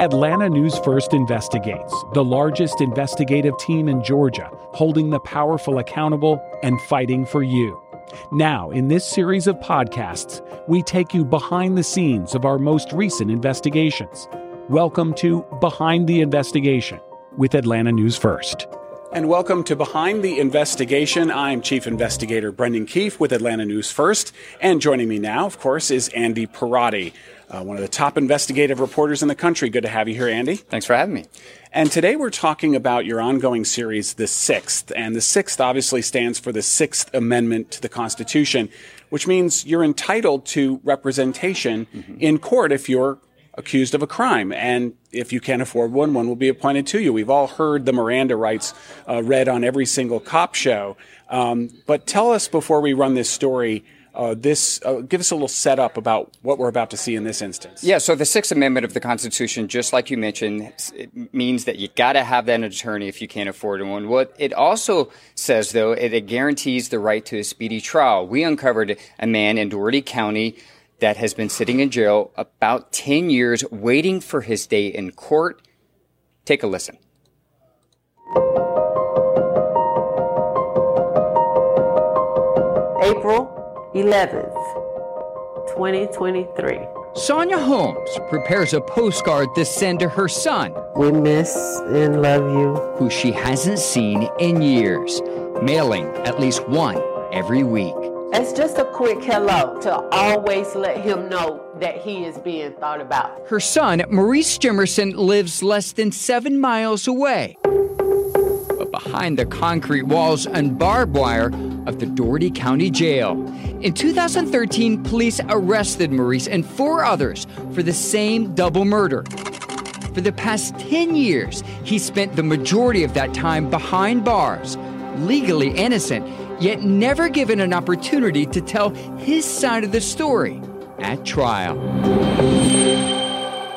Atlanta News First investigates, the largest investigative team in Georgia, holding the powerful accountable and fighting for you. Now, in this series of podcasts, we take you behind the scenes of our most recent investigations. Welcome to Behind the Investigation with Atlanta News First. And welcome to Behind the Investigation. I'm Chief Investigator Brendan Keefe with Atlanta News First. And joining me now, of course, is Andy Pierrotti, uh, one of the top investigative reporters in the country. Good to have you here, Andy. Thanks for having me. And today we're talking about your ongoing series, The Sixth. And the Sixth obviously stands for the Sixth Amendment to the Constitution, which means you're entitled to representation mm-hmm. in court if you're accused of a crime. And if you can't afford one, one will be appointed to you. We've all heard the Miranda rights uh, read on every single cop show. Um, but tell us before we run this story uh, this uh, give us a little setup about what we're about to see in this instance. Yeah, so the Sixth Amendment of the Constitution, just like you mentioned, means that you got to have that attorney if you can't afford one. What it also says, though, it, it guarantees the right to a speedy trial. We uncovered a man in Dougherty County that has been sitting in jail about 10 years waiting for his day in court. Take a listen. April 11th, 2023. Sonia Holmes prepares a postcard to send to her son. We miss and love you. Who she hasn't seen in years, mailing at least one every week. It's just a quick hello to always let him know that he is being thought about. Her son, Maurice Jimmerson, lives less than seven miles away. But behind the concrete walls and barbed wire, of the Dougherty County Jail. In 2013, police arrested Maurice and four others for the same double murder. For the past 10 years, he spent the majority of that time behind bars, legally innocent, yet never given an opportunity to tell his side of the story at trial.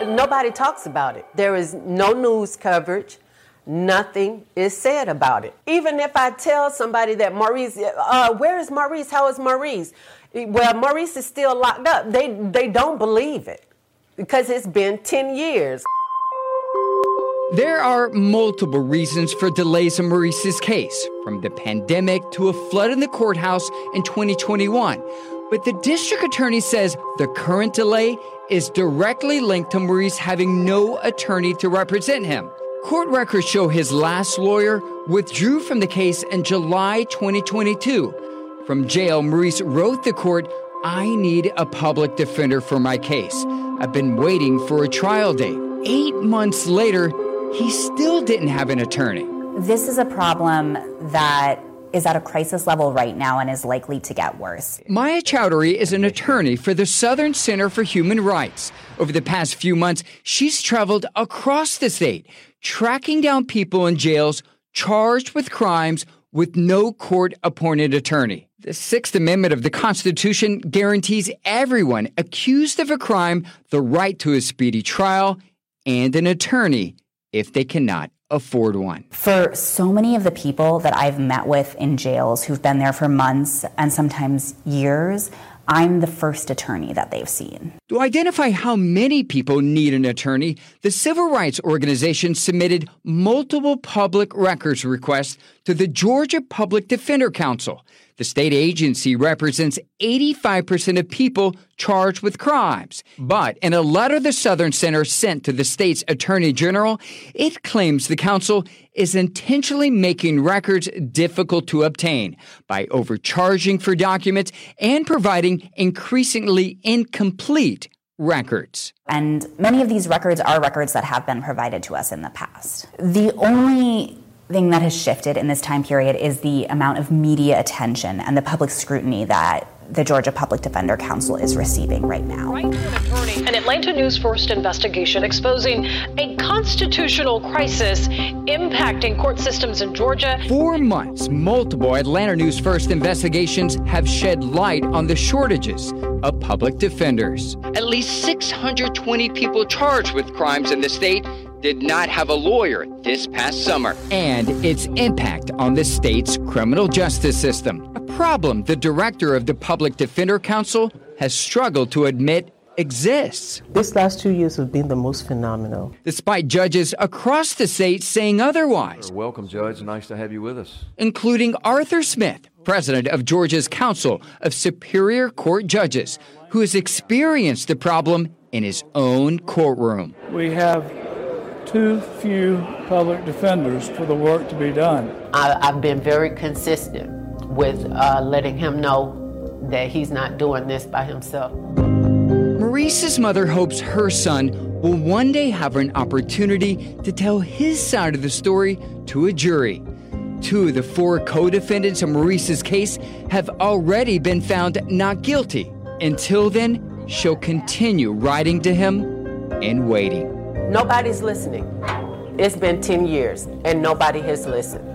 Nobody talks about it. There is no news coverage nothing is said about it. Even if I tell somebody that Maurice, uh, where is Maurice? How is Maurice? Well, Maurice is still locked up. They they don't believe it because it's been 10 years. There are multiple reasons for delays in Maurice's case, from the pandemic to a flood in the courthouse in 2021. But the district attorney says the current delay is directly linked to Maurice having no attorney to represent him. Court records show his last lawyer withdrew from the case in July 2022. From jail, Maurice wrote the court, I need a public defender for my case. I've been waiting for a trial date. Eight months later, he still didn't have an attorney. This is a problem that is at a crisis level right now and is likely to get worse. Maya Chowdhury is an attorney for the Southern Center for Human Rights. Over the past few months, she's traveled across the state tracking down people in jails charged with crimes with no court appointed attorney. The Sixth Amendment of the Constitution guarantees everyone accused of a crime the right to a speedy trial and an attorney if they cannot afford one. For so many of the people that I've met with in jails who've been there for months and sometimes years, I'm the first attorney that they've seen. To identify how many people need an attorney, the civil rights organization submitted multiple public records requests to the Georgia Public Defender Council. The state agency represents 85% of people charged with crimes. But in a letter the Southern Center sent to the state's attorney general, it claims the council is intentionally making records difficult to obtain by overcharging for documents and providing increasingly incomplete records. And many of these records are records that have been provided to us in the past. The only thing that has shifted in this time period is the amount of media attention and the public scrutiny that the Georgia Public Defender Council is receiving right now. Right an an Atlanta News First investigation exposing a constitutional crisis impacting court systems in Georgia. For months, multiple Atlanta News First investigations have shed light on the shortages of public defenders. At least 620 people charged with crimes in the state did not have a lawyer this past summer, and its impact on the state's criminal justice system. A problem the director of the Public Defender Council has struggled to admit exists. This last two years have been the most phenomenal. Despite judges across the state saying otherwise. Welcome, Judge. Nice to have you with us. Including Arthur Smith, president of Georgia's Council of Superior Court Judges, who has experienced the problem in his own courtroom. We have too few public defenders for the work to be done. I, have been very consistent with uh, letting him know that he's not doing this by himself. Maurice's mother hopes her son will one day have an opportunity to tell his side of the story to a jury. Two of the four co defendants in Maurice's case have already been found not guilty. Until then, she'll continue writing to him and waiting. Nobody's listening. It's been 10 years and nobody has listened.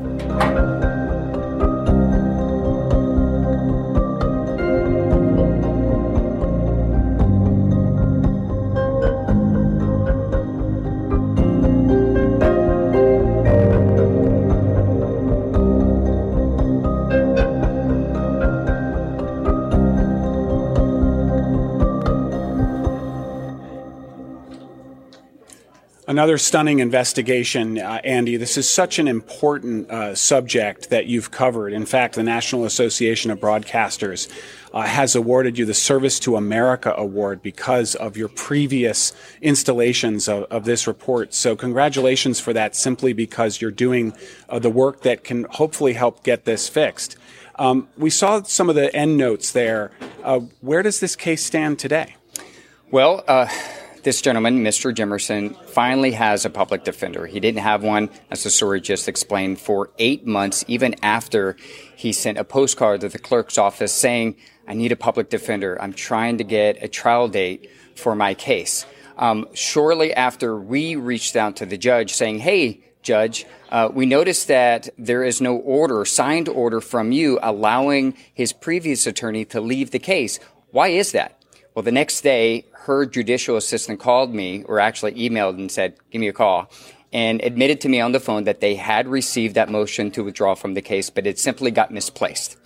Another stunning investigation, uh, Andy. This is such an important uh, subject that you've covered. In fact, the National Association of Broadcasters uh, has awarded you the Service to America Award because of your previous installations of, of this report. So, congratulations for that, simply because you're doing uh, the work that can hopefully help get this fixed. Um, we saw some of the end notes there. Uh, where does this case stand today? Well, uh, this gentleman, Mr. Jimmerson, finally has a public defender. He didn't have one, as the story just explained, for eight months, even after he sent a postcard to the clerk's office saying, I need a public defender. I'm trying to get a trial date for my case. Um, shortly after we reached out to the judge saying, Hey, Judge, uh, we noticed that there is no order, signed order from you allowing his previous attorney to leave the case. Why is that? Well, the next day, her judicial assistant called me, or actually emailed and said, give me a call, and admitted to me on the phone that they had received that motion to withdraw from the case, but it simply got misplaced.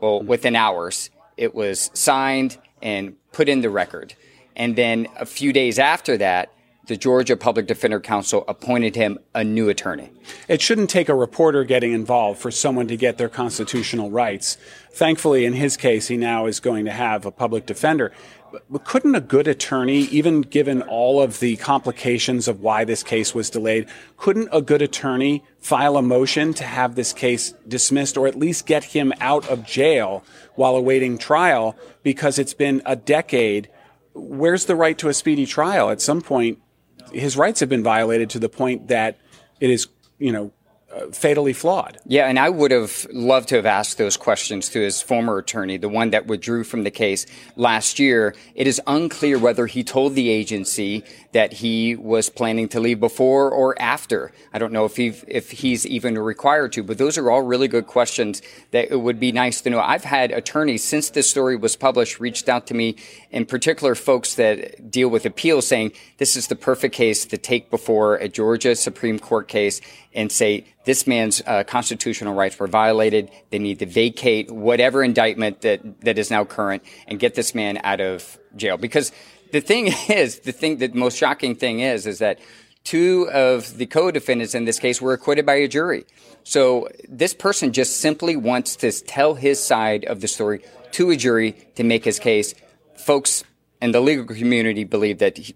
Well, hmm. within hours, it was signed and put in the record. And then a few days after that, the Georgia Public Defender Council appointed him a new attorney. It shouldn't take a reporter getting involved for someone to get their constitutional rights. Thankfully, in his case, he now is going to have a public defender. But couldn't a good attorney, even given all of the complications of why this case was delayed, couldn't a good attorney file a motion to have this case dismissed or at least get him out of jail while awaiting trial because it's been a decade? Where's the right to a speedy trial? At some point, his rights have been violated to the point that it is, you know, fatally flawed. Yeah, and I would have loved to have asked those questions to his former attorney, the one that withdrew from the case last year. It is unclear whether he told the agency that he was planning to leave before or after. I don't know if he if he's even required to, but those are all really good questions that it would be nice to know. I've had attorneys since this story was published reached out to me, in particular folks that deal with appeals, saying this is the perfect case to take before a Georgia Supreme Court case and say this man's uh, constitutional rights were violated. They need to vacate whatever indictment that, that is now current and get this man out of jail. Because the thing is, the thing, the most shocking thing is, is that two of the co-defendants in this case were acquitted by a jury. So this person just simply wants to tell his side of the story to a jury to make his case. Folks in the legal community believe that he,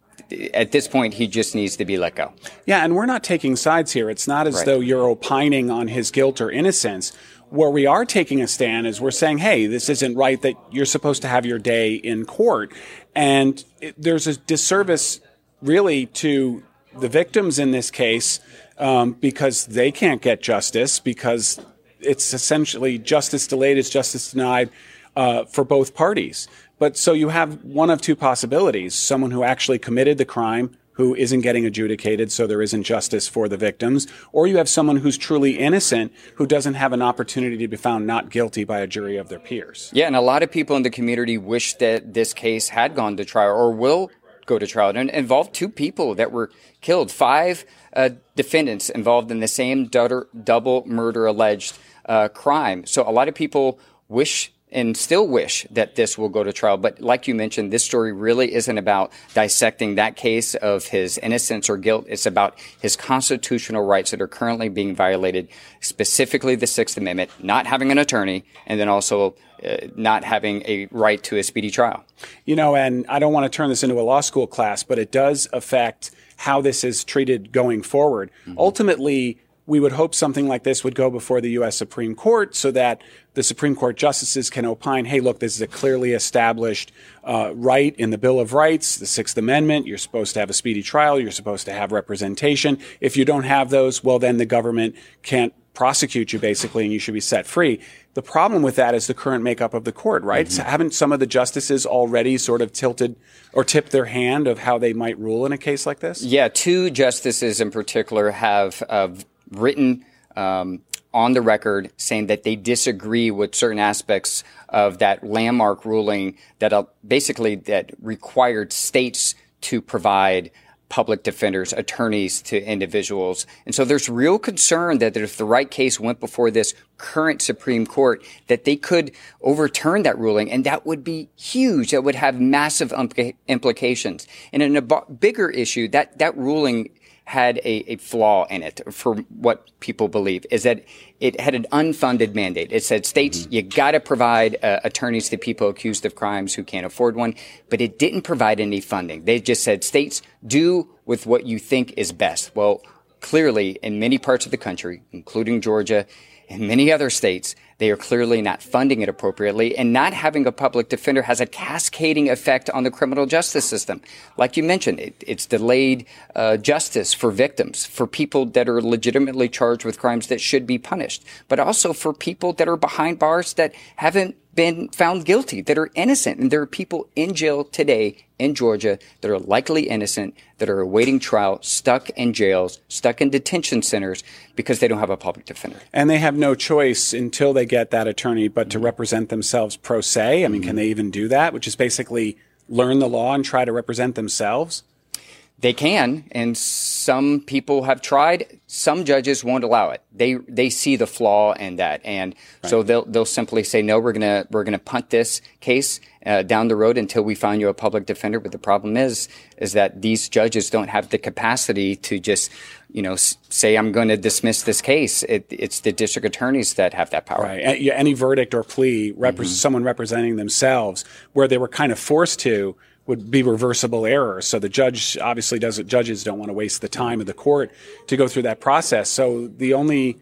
at this point, he just needs to be let go. Yeah, and we're not taking sides here. It's not as right. though you're opining on his guilt or innocence. Where we are taking a stand is we're saying, hey, this isn't right that you're supposed to have your day in court. And it, there's a disservice really to the victims in this case um, because they can't get justice because it's essentially justice delayed is justice denied uh, for both parties. But so you have one of two possibilities someone who actually committed the crime who isn't getting adjudicated, so there isn't justice for the victims, or you have someone who's truly innocent who doesn't have an opportunity to be found not guilty by a jury of their peers. Yeah, and a lot of people in the community wish that this case had gone to trial or will go to trial and involved two people that were killed, five uh, defendants involved in the same double murder alleged uh, crime. So a lot of people wish and still wish that this will go to trial. But like you mentioned, this story really isn't about dissecting that case of his innocence or guilt. It's about his constitutional rights that are currently being violated, specifically the Sixth Amendment, not having an attorney, and then also uh, not having a right to a speedy trial. You know, and I don't want to turn this into a law school class, but it does affect how this is treated going forward. Mm-hmm. Ultimately, we would hope something like this would go before the U.S. Supreme Court so that the Supreme Court justices can opine, hey, look, this is a clearly established uh, right in the Bill of Rights, the Sixth Amendment. You're supposed to have a speedy trial. You're supposed to have representation. If you don't have those, well, then the government can't prosecute you basically and you should be set free. The problem with that is the current makeup of the court, right? Mm-hmm. So haven't some of the justices already sort of tilted or tipped their hand of how they might rule in a case like this? Yeah, two justices in particular have uh, written um, on the record saying that they disagree with certain aspects of that landmark ruling that uh, basically that required states to provide public defenders, attorneys to individuals. And so there's real concern that if the right case went before this current Supreme Court, that they could overturn that ruling. And that would be huge. That would have massive implications. And in a bigger issue, that, that ruling had a, a flaw in it for what people believe is that it had an unfunded mandate. It said states, mm-hmm. you got to provide uh, attorneys to people accused of crimes who can't afford one, but it didn't provide any funding. They just said states do with what you think is best. Well, clearly in many parts of the country, including Georgia and many other states, they are clearly not funding it appropriately, and not having a public defender has a cascading effect on the criminal justice system. Like you mentioned, it, it's delayed uh, justice for victims, for people that are legitimately charged with crimes that should be punished, but also for people that are behind bars that haven't been found guilty, that are innocent. And there are people in jail today in Georgia that are likely innocent, that are awaiting trial, stuck in jails, stuck in detention centers because they don't have a public defender. And they have no choice until they get that attorney but to represent themselves pro se. I mean, mm-hmm. can they even do that? Which is basically learn the law and try to represent themselves? They can, and some people have tried. Some judges won't allow it. They they see the flaw in that, and right. so they'll they'll simply say, "No, we're gonna we're gonna punt this case uh, down the road until we find you a public defender." But the problem is is that these judges don't have the capacity to just you know say, "I'm going to dismiss this case." It, it's the district attorneys that have that power. Right. Any verdict or plea, rep- mm-hmm. someone representing themselves, where they were kind of forced to would be reversible error. So the judge obviously doesn't, judges don't want to waste the time of the court to go through that process. So the only,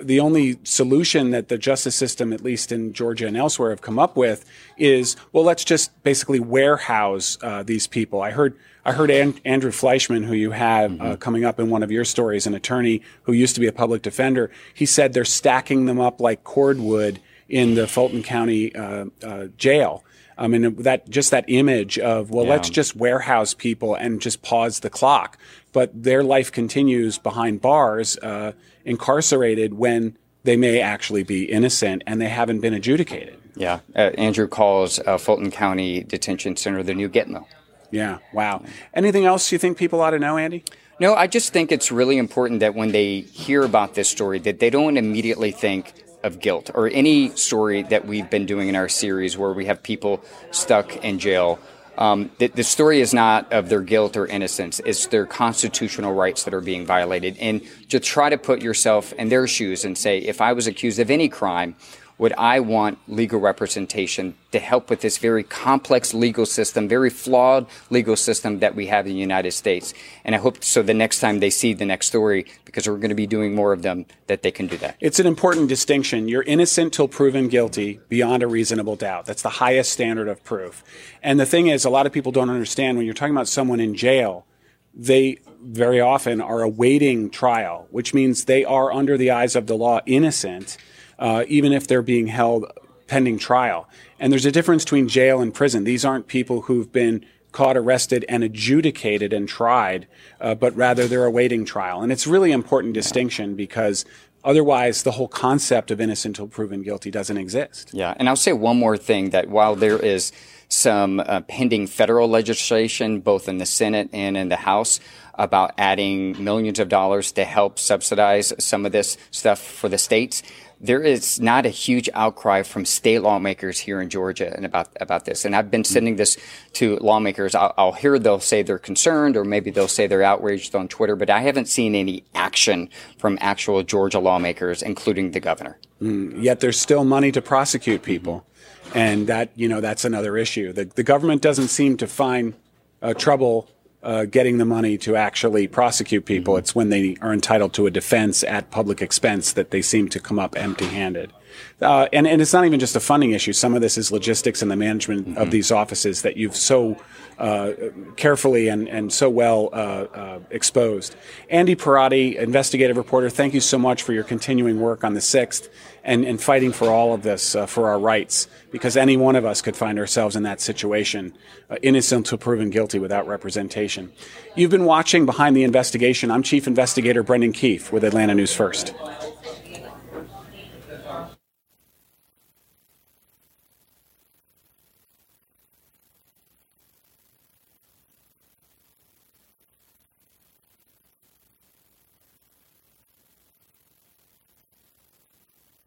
the only solution that the justice system, at least in Georgia and elsewhere, have come up with is, well, let's just basically warehouse uh, these people. I heard, I heard An- Andrew Fleischman, who you have uh, mm-hmm. uh, coming up in one of your stories, an attorney who used to be a public defender. He said they're stacking them up like cordwood in the Fulton County uh, uh jail. I mean, that just that image of, well, yeah. let's just warehouse people and just pause the clock. But their life continues behind bars, uh, incarcerated when they may actually be innocent and they haven't been adjudicated. Yeah. Uh, Andrew calls uh, Fulton County Detention Center the new Gitmo. Yeah. Wow. Anything else you think people ought to know, Andy? No, I just think it's really important that when they hear about this story, that they don't immediately think, of guilt or any story that we've been doing in our series where we have people stuck in jail. Um, the, the, story is not of their guilt or innocence. It's their constitutional rights that are being violated. And to try to put yourself in their shoes and say, if I was accused of any crime, would I want legal representation to help with this very complex legal system, very flawed legal system that we have in the United States. And I hope so the next time they see the next story, because we're going to be doing more of them, that they can do that. It's an important distinction. You're innocent till proven guilty beyond a reasonable doubt. That's the highest standard of proof. And the thing is, a lot of people don't understand when you're talking about someone in jail, they very often are awaiting trial, which means they are under the eyes of the law innocent uh, even if they're being held pending trial. And there's a difference between jail and prison. These aren't people who've been caught, arrested, and adjudicated and tried, uh, but rather they're awaiting trial. And it's really important distinction because otherwise the whole concept of innocent until proven guilty doesn't exist. Yeah, and I'll say one more thing that while there is some uh, pending federal legislation both in the Senate and in the House about adding millions of dollars to help subsidize some of this stuff for the states there is not a huge outcry from state lawmakers here in Georgia and about about this. And I've been sending this to lawmakers. I'll, I'll, hear they'll say they're concerned, or maybe they'll say they're outraged on Twitter, but I haven't seen any action from actual Georgia lawmakers, including the governor. Mm, yet there's still money to prosecute people, and that you know that's another issue. The the government doesn't seem to find uh, trouble uh, getting the money to actually prosecute people. Mm-hmm. It's when they are entitled to a defense at public expense that they seem to come up empty handed. Uh, and, and it's not even just a funding issue. Some of this is logistics and the management mm-hmm. of these offices that you've so uh, carefully and, and so well uh, uh, exposed. Andy Pierrotti, investigative reporter, thank you so much for your continuing work on the 6th and, and fighting for all of this, uh, for our rights, because any one of us could find ourselves in that situation, uh, innocent until proven guilty without representation. You've been watching Behind the Investigation. I'm Chief Investigator Brendan Keefe with Atlanta News First.